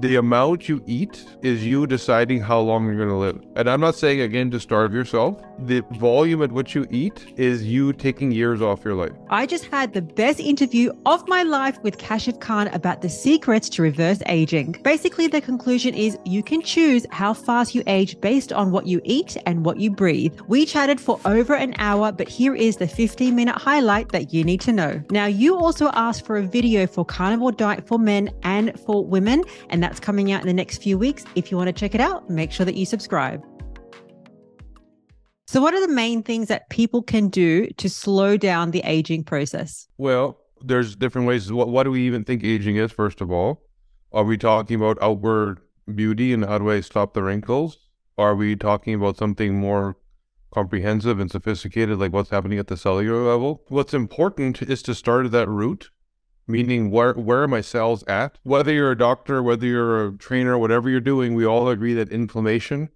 the amount you eat is you deciding how long you're going to live. And I'm not saying again to starve yourself. The volume at which you eat is you taking years off your life. I just had the best interview of my life with Kashif Khan about the secrets to reverse aging. Basically, the conclusion is you can choose how fast you age based on what you eat and what you breathe. We chatted for over an hour, but here is the 15 minute highlight that you need to know. Now, you also asked for a video for carnivore diet for men and for women, and that's coming out in the next few weeks. If you want to check it out, make sure that you subscribe. So, what are the main things that people can do to slow down the aging process? Well, there's different ways. What, what do we even think aging is, first of all? Are we talking about outward beauty and how do I stop the wrinkles? Are we talking about something more comprehensive and sophisticated, like what's happening at the cellular level? What's important is to start at that root meaning where where are my cells at? Whether you're a doctor, whether you're a trainer, whatever you're doing, we all agree that inflammation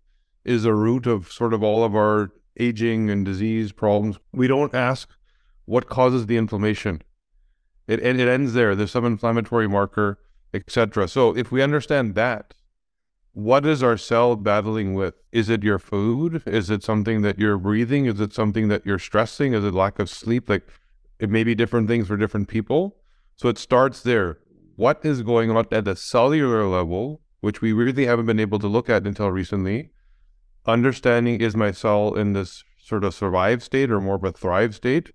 is a root of sort of all of our aging and disease problems. We don't ask what causes the inflammation. It and it ends there. There's some inflammatory marker, etc. So if we understand that, what is our cell battling with? Is it your food? Is it something that you're breathing? Is it something that you're stressing? Is it lack of sleep? Like it may be different things for different people. So it starts there. What is going on at the cellular level, which we really haven't been able to look at until recently? Understanding is my cell in this sort of survive state or more of a thrive state?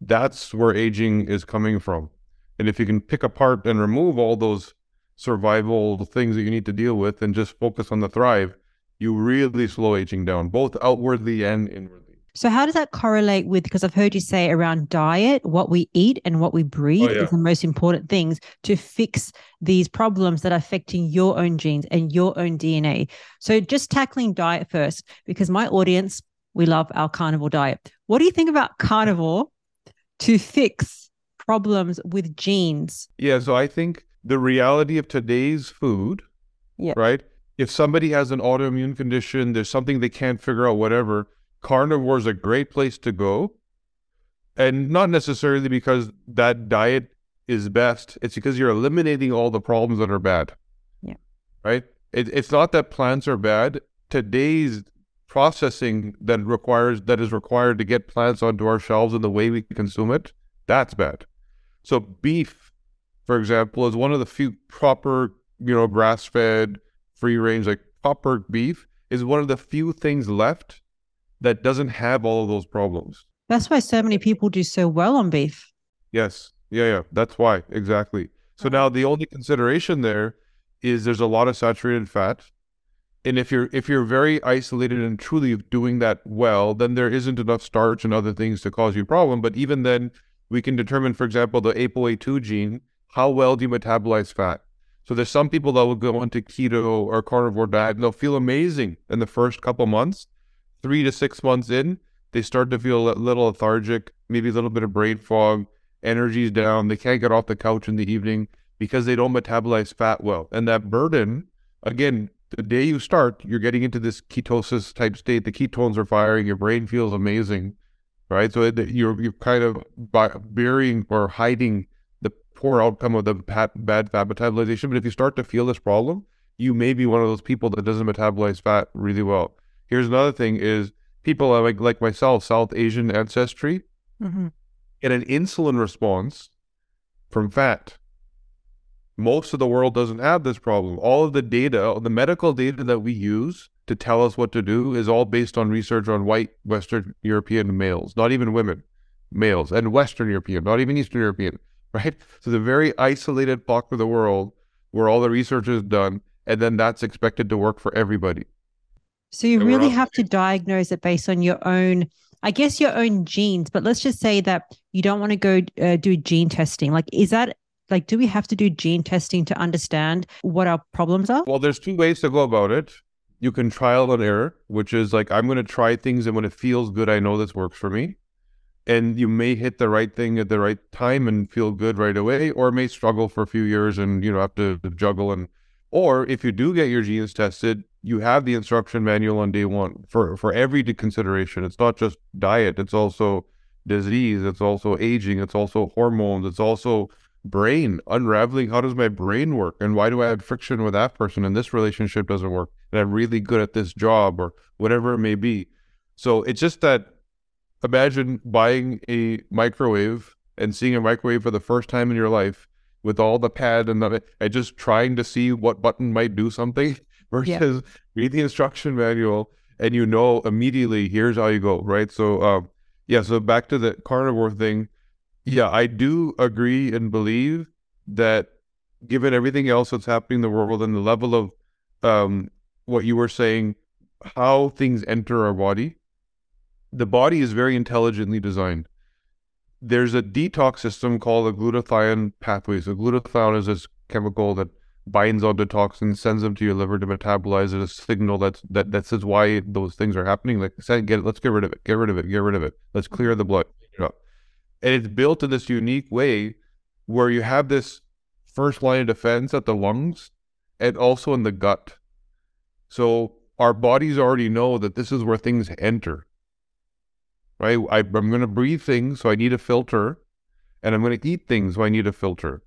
That's where aging is coming from. And if you can pick apart and remove all those survival things that you need to deal with and just focus on the thrive, you really slow aging down, both outwardly and inwardly. So, how does that correlate with? Because I've heard you say around diet, what we eat and what we breathe oh, yeah. is the most important things to fix these problems that are affecting your own genes and your own DNA. So, just tackling diet first, because my audience, we love our carnivore diet. What do you think about carnivore to fix problems with genes? Yeah. So, I think the reality of today's food, yeah. right? If somebody has an autoimmune condition, there's something they can't figure out, whatever carnivore is a great place to go. And not necessarily because that diet is best, it's because you're eliminating all the problems that are bad. Yeah. Right? It, it's not that plants are bad. Today's processing that requires that is required to get plants onto our shelves and the way we consume it, that's bad. So beef, for example, is one of the few proper, you know, grass fed, free range, like proper beef is one of the few things left that doesn't have all of those problems. That's why so many people do so well on beef. Yes. Yeah, yeah. That's why. Exactly. So now the only consideration there is there's a lot of saturated fat. And if you're if you're very isolated and truly doing that well, then there isn't enough starch and other things to cause you a problem. But even then, we can determine, for example, the ApoA2 gene, how well do you metabolize fat? So there's some people that will go into keto or carnivore diet and they'll feel amazing in the first couple months three to six months in, they start to feel a little lethargic, maybe a little bit of brain fog, energy's down, they can't get off the couch in the evening because they don't metabolize fat well. And that burden, again, the day you start, you're getting into this ketosis type state. The ketones are firing, your brain feels amazing, right? So you're you're kind of burying or hiding the poor outcome of the bad fat metabolization. But if you start to feel this problem, you may be one of those people that doesn't metabolize fat really well. Here's another thing: is people like like myself, South Asian ancestry, mm-hmm. get an insulin response from fat. Most of the world doesn't have this problem. All of the data, the medical data that we use to tell us what to do, is all based on research on white Western European males, not even women, males, and Western European, not even Eastern European, right? So the very isolated pocket of the world where all the research is done, and then that's expected to work for everybody. So you really have to diagnose it based on your own, I guess, your own genes. But let's just say that you don't want to go uh, do gene testing. Like, is that like, do we have to do gene testing to understand what our problems are? Well, there's two ways to go about it. You can trial and error, which is like, I'm going to try things, and when it feels good, I know this works for me. And you may hit the right thing at the right time and feel good right away, or may struggle for a few years and you know have to juggle and or if you do get your genes tested, you have the instruction manual on day one for, for every consideration. It's not just diet, it's also disease, it's also aging, it's also hormones, it's also brain, unraveling how does my brain work and why do I have friction with that person and this relationship doesn't work and I'm really good at this job or whatever it may be. So it's just that imagine buying a microwave and seeing a microwave for the first time in your life with all the pad and the and just trying to see what button might do something versus yeah. read the instruction manual and you know immediately here's how you go right? So um, yeah so back to the carnivore thing. Yeah i do agree and believe that given everything else that's happening in the world and the level of um, what you were saying how things enter our body the body is very intelligently designed there's a detox system called the glutathione pathway. So glutathione is this chemical that binds onto toxins, sends them to your liver to metabolize it, a signal that's that that says why those things are happening. Like say, get let's get rid of it, get rid of it, get rid of it. Let's clear the blood. And it's built in this unique way where you have this first line of defense at the lungs and also in the gut. So our bodies already know that this is where things enter right? I, am going to breathe things, so I need a filter, and I'm going to eat things, so I need a filter.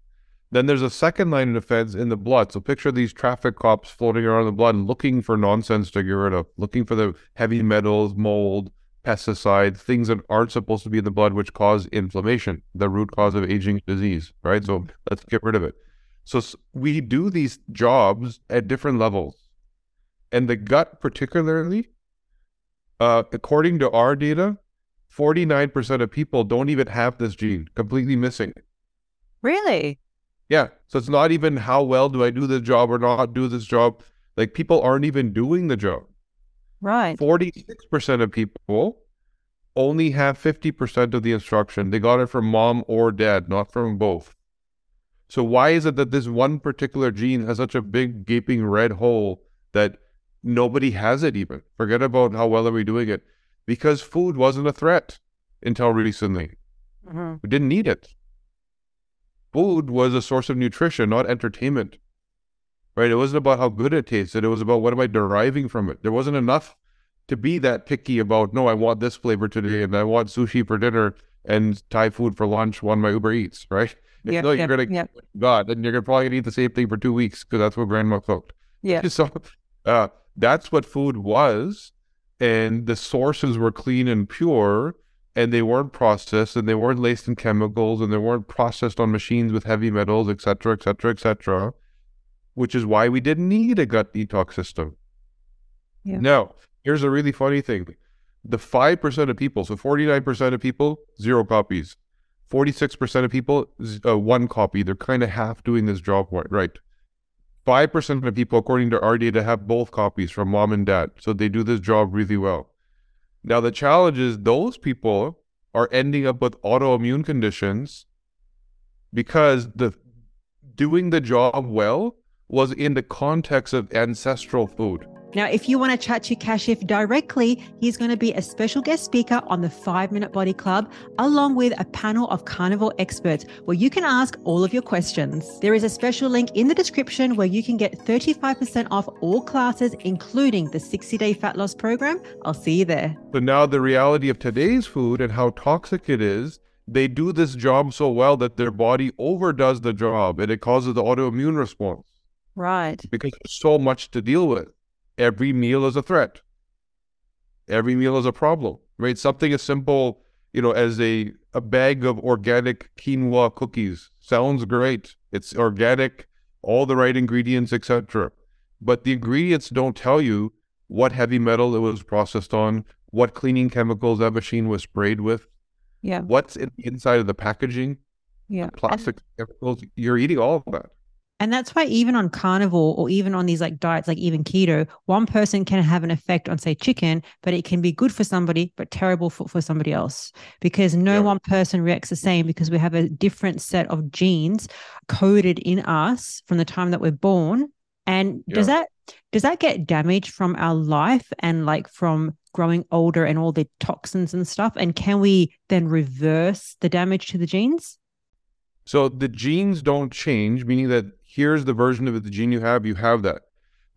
Then there's a second line of defense in the blood. So picture these traffic cops floating around in the blood looking for nonsense to get rid of, looking for the heavy metals, mold, pesticides, things that aren't supposed to be in the blood, which cause inflammation, the root cause of aging disease, right? So let's get rid of it. So we do these jobs at different levels. And the gut, particularly, uh, according to our data, 49% of people don't even have this gene, completely missing. Really? Yeah. So it's not even how well do I do this job or not do this job. Like people aren't even doing the job. Right. 46% of people only have 50% of the instruction. They got it from mom or dad, not from both. So why is it that this one particular gene has such a big gaping red hole that nobody has it even? Forget about how well are we doing it because food wasn't a threat until recently. Mm-hmm. We didn't need it. Food was a source of nutrition, not entertainment. Right? It wasn't about how good it tasted. It was about what am I deriving from it. There wasn't enough to be that picky about, no, I want this flavor today and I want sushi for dinner and Thai food for lunch on my Uber Eats, right? If no, you're gonna. God, then you're gonna probably gonna eat the same thing for two weeks because that's what grandma cooked. Yeah. So uh, that's what food was and the sources were clean and pure and they weren't processed and they weren't laced in chemicals and they weren't processed on machines with heavy metals, et cetera, et cetera, et cetera, which is why we didn't need a gut detox system. Yeah. Now, here's a really funny thing. The 5% of people, so 49% of people, zero copies. 46% of people, uh, one copy. They're kind of half doing this job right. 5% of people, according to our data, have both copies from mom and dad. So they do this job really well. Now, the challenge is those people are ending up with autoimmune conditions because the doing the job well was in the context of ancestral food. Now, if you want to chat to Kashif directly, he's going to be a special guest speaker on the Five Minute Body Club, along with a panel of carnivore experts where you can ask all of your questions. There is a special link in the description where you can get 35% off all classes, including the 60 day fat loss program. I'll see you there. But now, the reality of today's food and how toxic it is they do this job so well that their body overdoes the job and it causes the autoimmune response. Right. Because there's so much to deal with every meal is a threat. Every meal is a problem, right? Something as simple, you know, as a, a bag of organic quinoa cookies sounds great. It's organic, all the right ingredients, etc. But the ingredients don't tell you what heavy metal it was processed on, what cleaning chemicals that machine was sprayed with, yeah, what's in the inside of the packaging, yeah, plastic and, chemicals. You're eating all of that. And that's why even on carnivore or even on these like diets, like even keto, one person can have an effect on, say, chicken, but it can be good for somebody, but terrible for, for somebody else because no yeah. one person reacts the same because we have a different set of genes coded in us from the time that we're born. And yeah. does that does that get damaged from our life and like from growing older and all the toxins and stuff? And can we then reverse the damage to the genes? So the genes don't change, meaning that here's the version of the gene you have, you have that.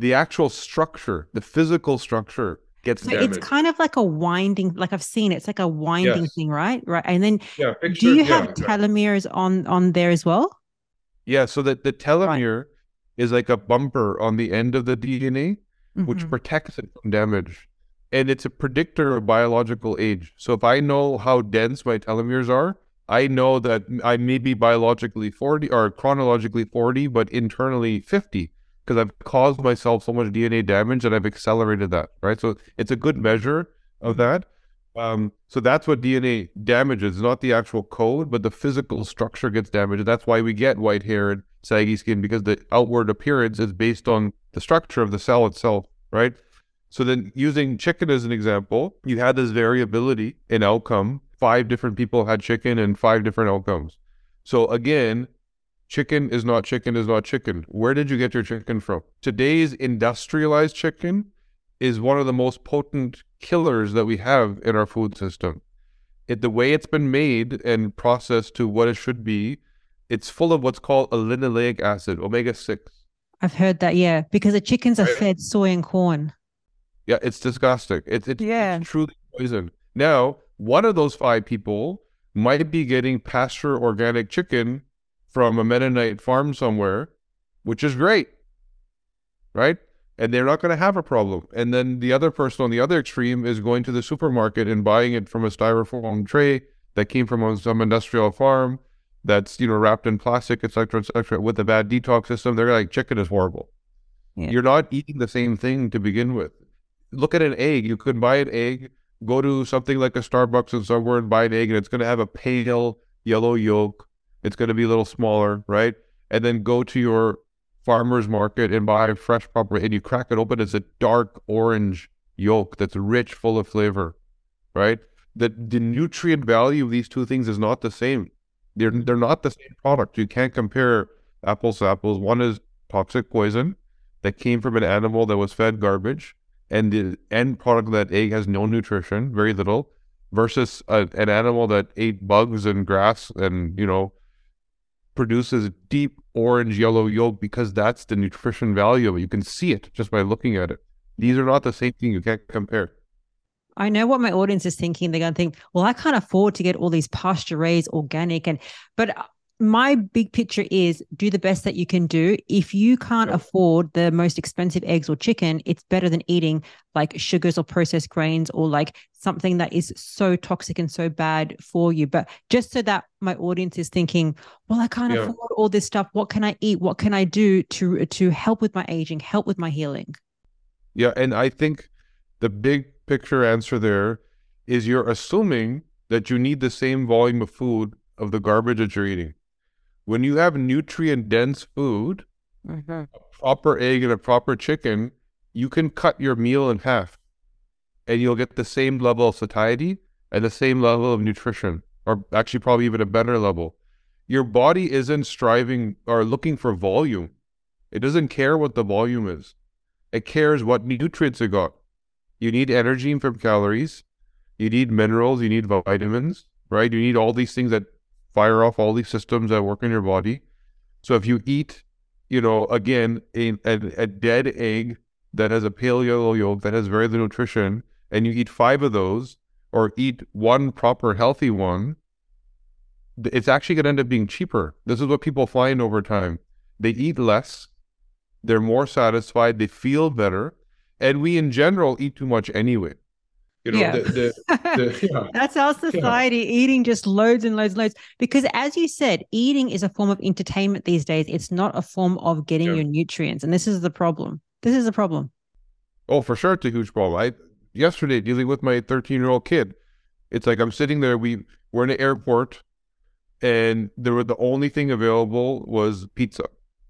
The actual structure, the physical structure gets so damaged. It's kind of like a winding, like I've seen it. It's like a winding yes. thing, right? Right. And then yeah, picture, do you have yeah, telomeres yeah. on on there as well? Yeah, so that the telomere is like a bumper on the end of the DNA, which Mhm. protects it from damage. And it's a predictor of biological age. So if I know how dense my telomeres are, I know that I may be biologically 40 or chronologically 40, but internally 50 because I've caused myself so much DNA damage that I've accelerated that, right? So it's a good measure of that. Um, so that's what DNA damages, not the actual code, but the physical structure gets damaged. That's why we get white hair and saggy skin because the outward appearance is based on the structure of the cell itself, right? So then using chicken as an example, you had this variability in outcome. Five different people had chicken and five different outcomes. So again, chicken is not chicken is not chicken. Where did you get your chicken from? Today's industrialized chicken is one of the most potent killers that we have in our food system. It, the way it's been made and processed to what it should be, it's full of what's called a linoleic acid, omega 6. I've heard that, yeah, because the chickens are fed soy and corn. Yeah, it's disgusting. It's, it's, Yeah. it's truly poison. Now, one of those five people might be getting pasture organic chicken from a Mennonite farm somewhere, which is great, right? And they're not going to have a problem. And then the other person on the other extreme is going to the supermarket and buying it from a styrofoam tray that came from some industrial farm that's you know wrapped in plastic, et cetera, et cetera, with a bad detox system. They're like, chicken is horrible. Yeah. You're not eating the same thing to begin with. Look at an egg. You could buy an egg, go to something like a Starbucks and somewhere and buy an egg, and it's going to have a pale yellow yolk. It's going to be a little smaller, right? And then go to your farmer's market and buy fresh proper, and you crack it open. It's a dark orange yolk that's rich, full of flavor, right? The the nutrient value of these two things is not the same. They're they're not the same product. You can't compare apples to apples. One is toxic poison that came from an animal that was fed garbage, and the end product of that egg has no nutrition, very little, versus a, an animal that ate bugs and grass and you know produces deep orange yellow yolk because that's the nutrition value of it. You can see it just by looking at it. These are not the same thing. You can't compare. I know what my audience is thinking. They're going to think, well, I can't afford to get all these pasture raised organic. And, but my big picture is do the best that you can do. If you can't afford the most expensive eggs or chicken, it's better than eating like sugars or processed grains or like something that is so toxic and so bad for you. But just so that my audience is thinking, well, I can't Yeah. afford all this stuff. What can I eat? What can I do to to help with my aging, help with my healing? Yeah, and I think the big picture answer there is you're assuming that you need the same volume of food of the garbage that you're eating. When you have nutrient dense food, mm-hmm. a proper egg and a proper chicken, you can cut your meal in half and you'll get the same level of satiety and the same level of nutrition, or actually, probably even a better level. Your body isn't striving or looking for volume, it doesn't care what the volume is, it cares what nutrients it got. You need energy from calories, you need minerals, you need vitamins, right? You need all these things that fire off all these systems that work in your body. So if you eat, you know, again, a, a, a dead egg that has a pale yellow yolk that has very little nutrition, and you eat five of those, or eat one proper healthy one, it's actually going to end up being cheaper. This is what people find over time. They eat less, they're more satisfied, they feel better, and we in general eat too much anyway. You know, Yeah. the, the, the, yeah. That's our society eating just loads and loads and loads. Because as you said, eating is a form of entertainment these days. It's not a form of getting Yeah. your nutrients. And this is the problem. This is the problem. Oh, for sure, it's a huge problem. I yesterday dealing with my 13 year old kid. It's like I'm sitting there. We were in an airport, and there were the only thing available was pizza.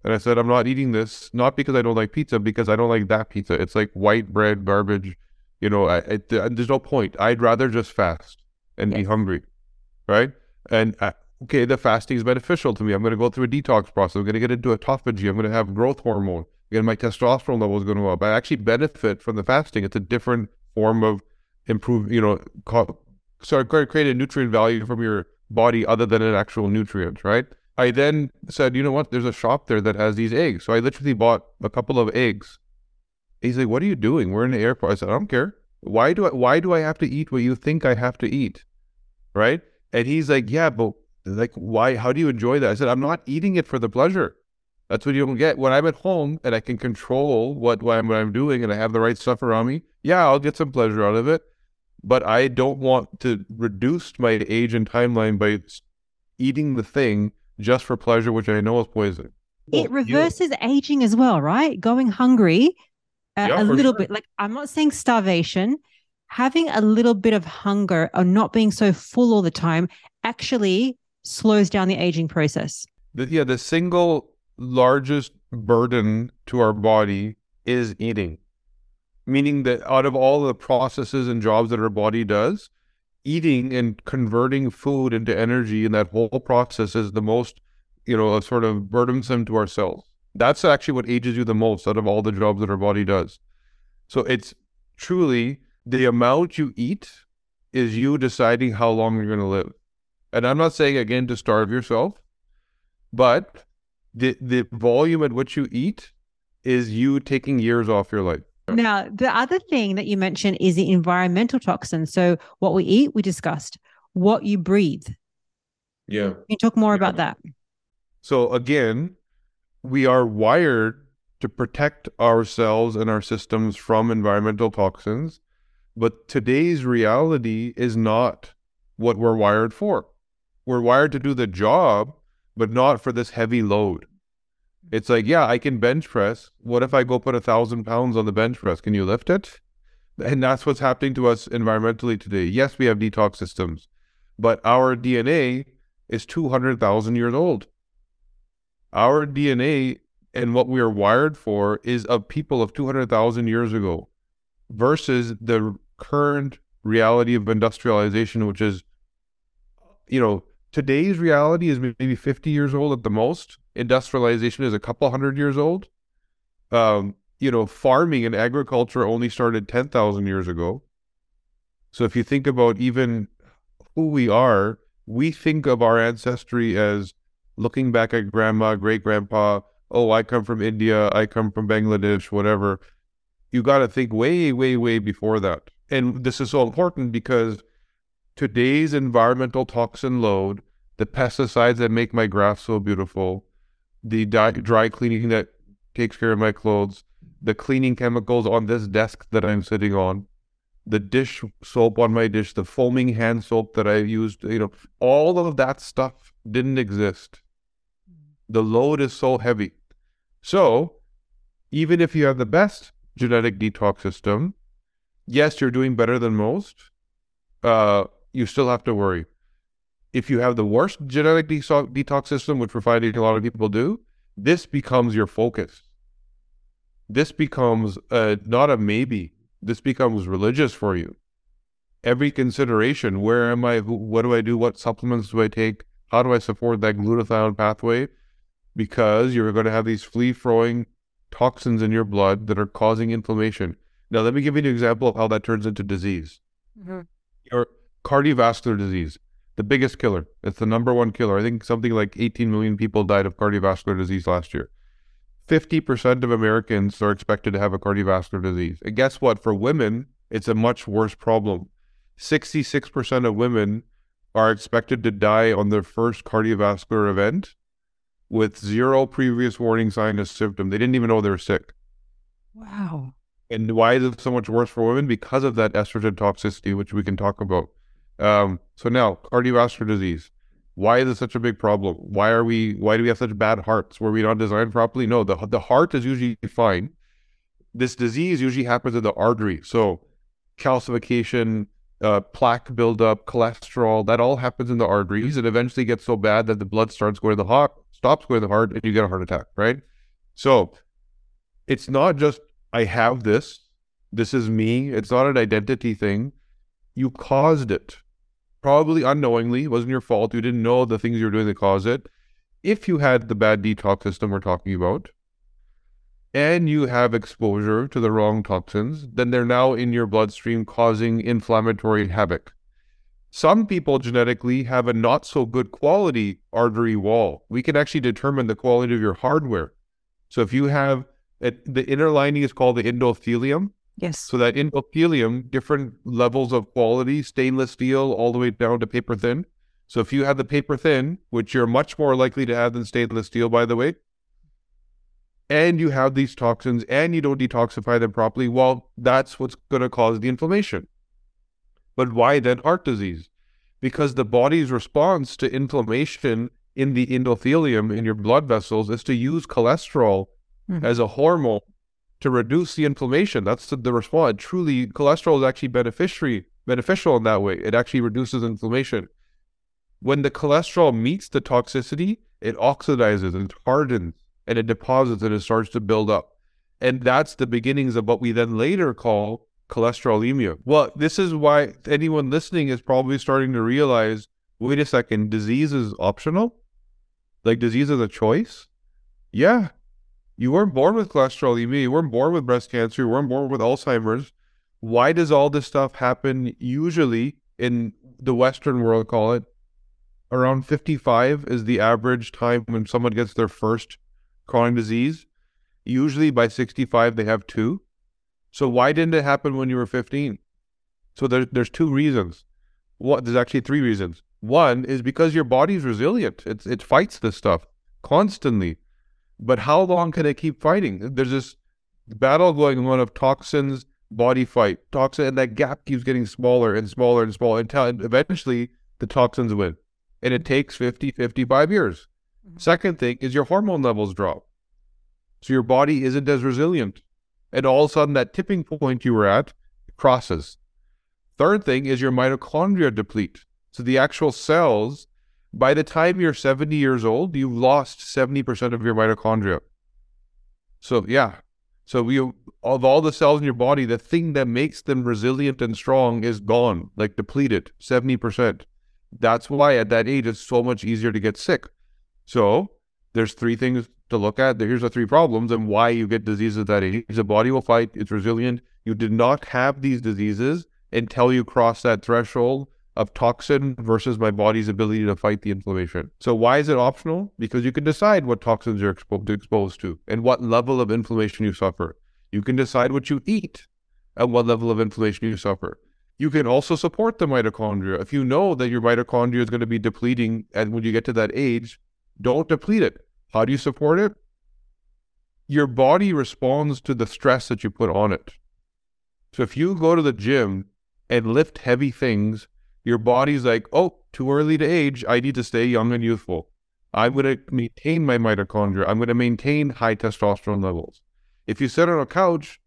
And I said, I'm not eating this, not because I don't like pizza, because I don't like that pizza. It's like white bread garbage. You know, I, I, there's no point. I'd rather just fast and be hungry, right? And uh, okay, the fasting is beneficial to me. I'm going to go through a detox process. I'm going to get into autophagy. I'm going to have growth hormone. Again, my testosterone level is going to go up. I actually benefit from the fasting. It's a different form of improve, you know, co- so create a nutrient value from your body other than an actual nutrient, right? I then said, you know what? There's a shop there that has these eggs. So I literally bought a couple of eggs. He's like, "What are you doing? We're in the airport." I said, "I don't care. Why do I? Why do I have to eat what you think I have to eat?" Right? And he's like, "Yeah, but like, why? How do you enjoy that? I said, I'm not eating it for the pleasure. That's what you don't get. When I'm at home and I can control what, what, I'm, what I'm doing and I have the right stuff around me, yeah, I'll get some pleasure out of it. But I don't want to reduce my age and timeline by eating the thing just for pleasure, which I know is poison. It reverses you... aging as well, right? Going hungry uh, yeah, a little sure. bit. Like, I'm not saying starvation, having a little bit of hunger or not being so full all the time actually slows down the aging process. The, yeah, the single largest burden to our body is eating. Meaning that out of all the processes and jobs that our body does, eating and converting food into energy in that whole process is the most, you know, sort of burdensome to our cells. That's actually what ages you the most out of all the jobs that our body does. So it's truly the amount you eat is you deciding how long you're going to live. And I'm not saying again to starve yourself, but the the volume at which you eat is you taking years off your life. Now, the other thing that you mentioned is the environmental toxins. So, what we eat, we discussed. What you breathe. Yeah. Can you talk more yeah. about that? So, again, we are wired to protect ourselves and our systems from environmental toxins. But today's reality is not what we're wired for. We're wired to do the job, but not for this heavy load. It's like, yeah, I can bench press. What if I go put a thousand pounds on the bench press? Can you lift it? And that's what's happening to us environmentally today. Yes, we have detox systems, but our DNA is 200,000 years old. Our DNA and what we are wired for is of people of 200,000 years ago versus the current reality of industrialization, which is, you know, today's reality is maybe 50 years old at the most. Industrialization is a couple hundred years old. Um, you know, farming and agriculture only started 10,000 years ago. So if you think about even who we are, we think of our ancestry as looking back at grandma, great grandpa, oh, I come from India, I come from Bangladesh, whatever. You got to think way, way, way before that. And this is so important because today's environmental toxin load, the pesticides that make my grass so beautiful, the dry cleaning that takes care of my clothes, the cleaning chemicals on this desk that I'm sitting on, the dish soap on my dish, the foaming hand soap that I used, you know, all of that stuff didn't exist. The load is so heavy. So, even if you have the best genetic detox system, yes, you're doing better than most. Uh, you still have to worry. If you have the worst genetic de- detox system, which we're finding a lot of people do, this becomes your focus. This becomes not a maybe. This becomes religious for you. Every consideration: where am I? What do I do? What supplements do I take? How do I support that glutathione pathway? Because you're going to have these free flowing toxins in your blood that are causing inflammation. Now, let me give you an example of how that turns into disease. Mm-hmm. Your cardiovascular disease, the biggest killer. It's the number one killer. I think something like 18 million people died of cardiovascular disease last year. 50% of Americans are expected to have a cardiovascular disease. And guess what? For women, it's a much worse problem. 66% of women are expected to die on their first cardiovascular event with zero previous warning sign or symptom. They didn't even know they were sick. Wow. And why is it so much worse for women? Because of that estrogen toxicity, which we can talk about. Um, so now, cardiovascular disease. Why is it such a big problem? Why are we? Why do we have such bad hearts? Were we not designed properly? No, the the heart is usually fine. This disease usually happens in the artery. So, calcification, uh, plaque buildup, cholesterol, that all happens in the arteries, and eventually gets so bad that the blood starts going to the heart, stops going to the heart, and you get a heart attack. Right. So, it's not just I have this. This is me. It's not an identity thing. You caused it. Probably unknowingly. It wasn't your fault. You didn't know the things you were doing that caused it. If you had the bad detox system we're talking about, and you have exposure to the wrong toxins, then they're now in your bloodstream causing inflammatory havoc. Some people genetically have a not so good quality artery wall. We can actually determine the quality of your hardware. So if you have it, the inner lining is called the endothelium. Yes. So that endothelium, different levels of quality, stainless steel all the way down to paper thin, So if you have the paper thin, which you're much more likely to have than stainless steel, by the way, and you have these toxins and you don't detoxify them properly, well, that's what's going to cause the inflammation. But why then heart disease? Because the body's response to inflammation in the endothelium in your blood vessels is to use cholesterol mm-hmm. as a hormone to reduce the inflammation. That's the, the response. Truly, cholesterol is actually beneficiary, beneficial in that way. It actually reduces inflammation. When the cholesterol meets the toxicity, it oxidizes and hardens and it deposits and it starts to build up. And that's the beginnings of what we then later call cholesterolemia. Well, this is why anyone listening is probably starting to realize wait a second, disease is optional? Like disease is a choice? Yeah. You weren't born with cholesterolemia, you weren't born with breast cancer, you weren't born with Alzheimer's. Why does all this stuff happen usually in the Western world, call it? Around 55 is the average time when someone gets their first chronic disease. Usually by 65, they have two. So why didn't it happen when you were 15? So there, there's two reasons. What there's actually three reasons. One is because your body's resilient. It's it fights this stuff constantly. But how long can it keep fighting? There's this battle going on of toxins, body fight, toxin, and that gap keeps getting smaller and smaller and smaller until eventually the toxins win. And it takes 50, 55 years. Mm-hmm. Second thing is your hormone levels drop. So your body isn't as resilient. And all of a sudden, that tipping point you were at crosses. Third thing is your mitochondria deplete. So the actual cells, by the time you're 70 years old, you've lost 70% of your mitochondria. So yeah. So you, of all the cells in your body, the thing that makes them resilient and strong is gone, like depleted, 70%. That's why at that age it's so much easier to get sick. So there's three things to look at. Here's the three problems and why you get diseases at that age. The body will fight, it's resilient. You did not have these diseases until you cross that threshold of toxin versus my body's ability to fight the inflammation. So why is it optional? Because you can decide what toxins you're expo- exposed to and what level of inflammation you suffer. You can decide what you eat and what level of inflammation you suffer. You can also support the mitochondria. If you know that your mitochondria is going to be depleting and when you get to that age, don't deplete it. How do you support it? Your body responds to the stress that you put on it. So if you go to the gym and lift heavy things, your body's like, oh, too early to age. I need to stay young and youthful. I'm going to maintain my mitochondria. I'm going to maintain high testosterone levels. If you sit on a couch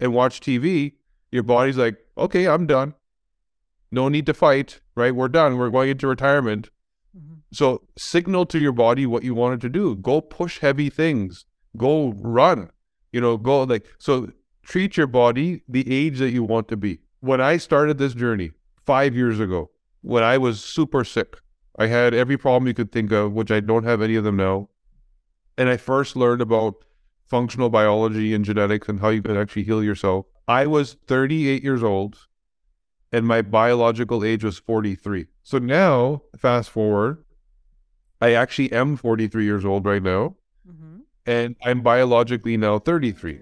and watch TV, your body's like, okay, I'm done. No need to fight, right? We're done. We're going into retirement. So signal to your body what you wanted to do. Go push heavy things. Go run. You know, go like so treat your body the age that you want to be. When I started this journey 5 years ago, when I was super sick, I had every problem you could think of, which I don't have any of them now. And I first learned about functional biology and genetics and how you can actually heal yourself. I was 38 years old and my biological age was 43. So now, fast forward, I actually am 43 years old right now, mm-hmm. and I'm biologically now 33.